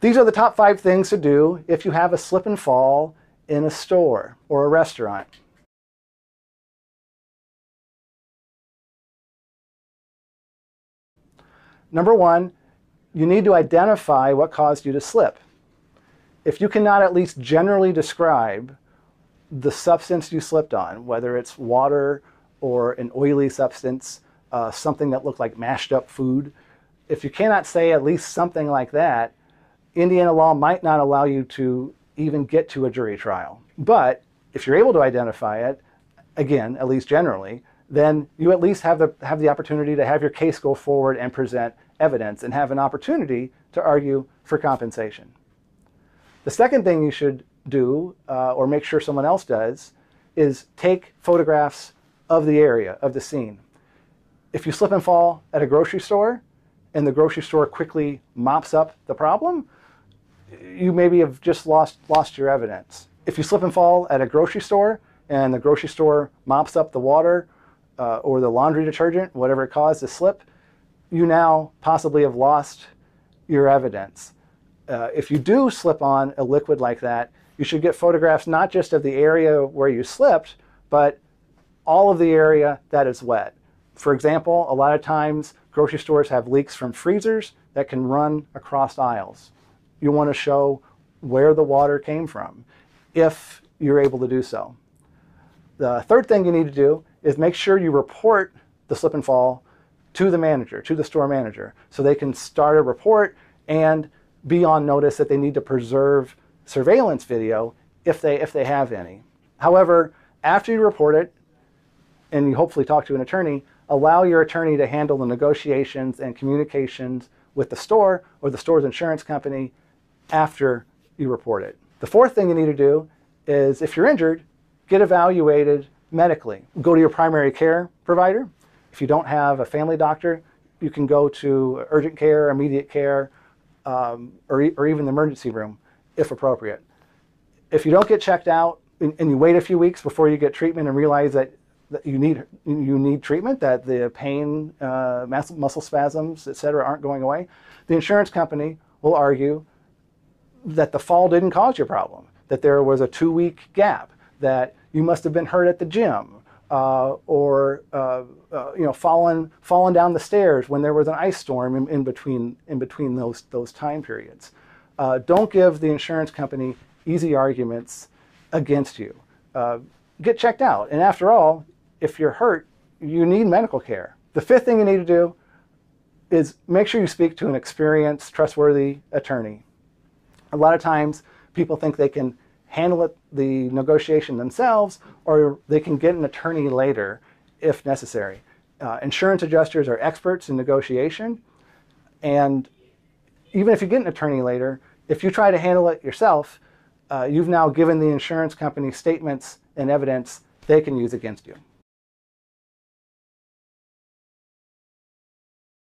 These are the top five things to do if you have a slip and fall in a store or a restaurant. Number one, you need to identify what caused you to slip. If you cannot at least generally describe the substance you slipped on, whether it's water or an oily substance, uh, something that looked like mashed up food, if you cannot say at least something like that, Indiana law might not allow you to even get to a jury trial. But if you're able to identify it, again, at least generally, then you at least have the, have the opportunity to have your case go forward and present evidence and have an opportunity to argue for compensation. The second thing you should do, uh, or make sure someone else does, is take photographs of the area, of the scene. If you slip and fall at a grocery store and the grocery store quickly mops up the problem, you maybe have just lost, lost your evidence. If you slip and fall at a grocery store and the grocery store mops up the water uh, or the laundry detergent, whatever it caused the slip, you now possibly have lost your evidence. Uh, if you do slip on a liquid like that, you should get photographs not just of the area where you slipped, but all of the area that is wet. For example, a lot of times grocery stores have leaks from freezers that can run across aisles. You want to show where the water came from if you're able to do so. The third thing you need to do is make sure you report the slip and fall to the manager, to the store manager, so they can start a report and be on notice that they need to preserve surveillance video if they, if they have any. However, after you report it, and you hopefully talk to an attorney, allow your attorney to handle the negotiations and communications with the store or the store's insurance company after you report it. The fourth thing you need to do is if you're injured, get evaluated medically. Go to your primary care provider. If you don't have a family doctor, you can go to urgent care, immediate care, um, or, or even the emergency room if appropriate. If you don't get checked out and, you wait a few weeks before you get treatment and realize that, that you need you need treatment, that the pain, uh, muscle, muscle spasms, etc., aren't going away, the insurance company will argue that the fall didn't cause your problem, that there was a two-week gap, that you must have been hurt at the gym, uh, or uh, uh, you know fallen fallen down the stairs when there was an ice storm in, in between in between those those time periods. Uh, don't give the insurance company easy arguments against you. Uh, get checked out, and after all, if you're hurt, you need medical care. The fifth thing you need to do is make sure you speak to an experienced, trustworthy attorney. A lot of times, people think they can handle it, the negotiation themselves, or they can get an attorney later if necessary. Uh, insurance adjusters are experts in negotiation, and even if you get an attorney later, if you try to handle it yourself, uh, you've now given the insurance company statements and evidence they can use against you.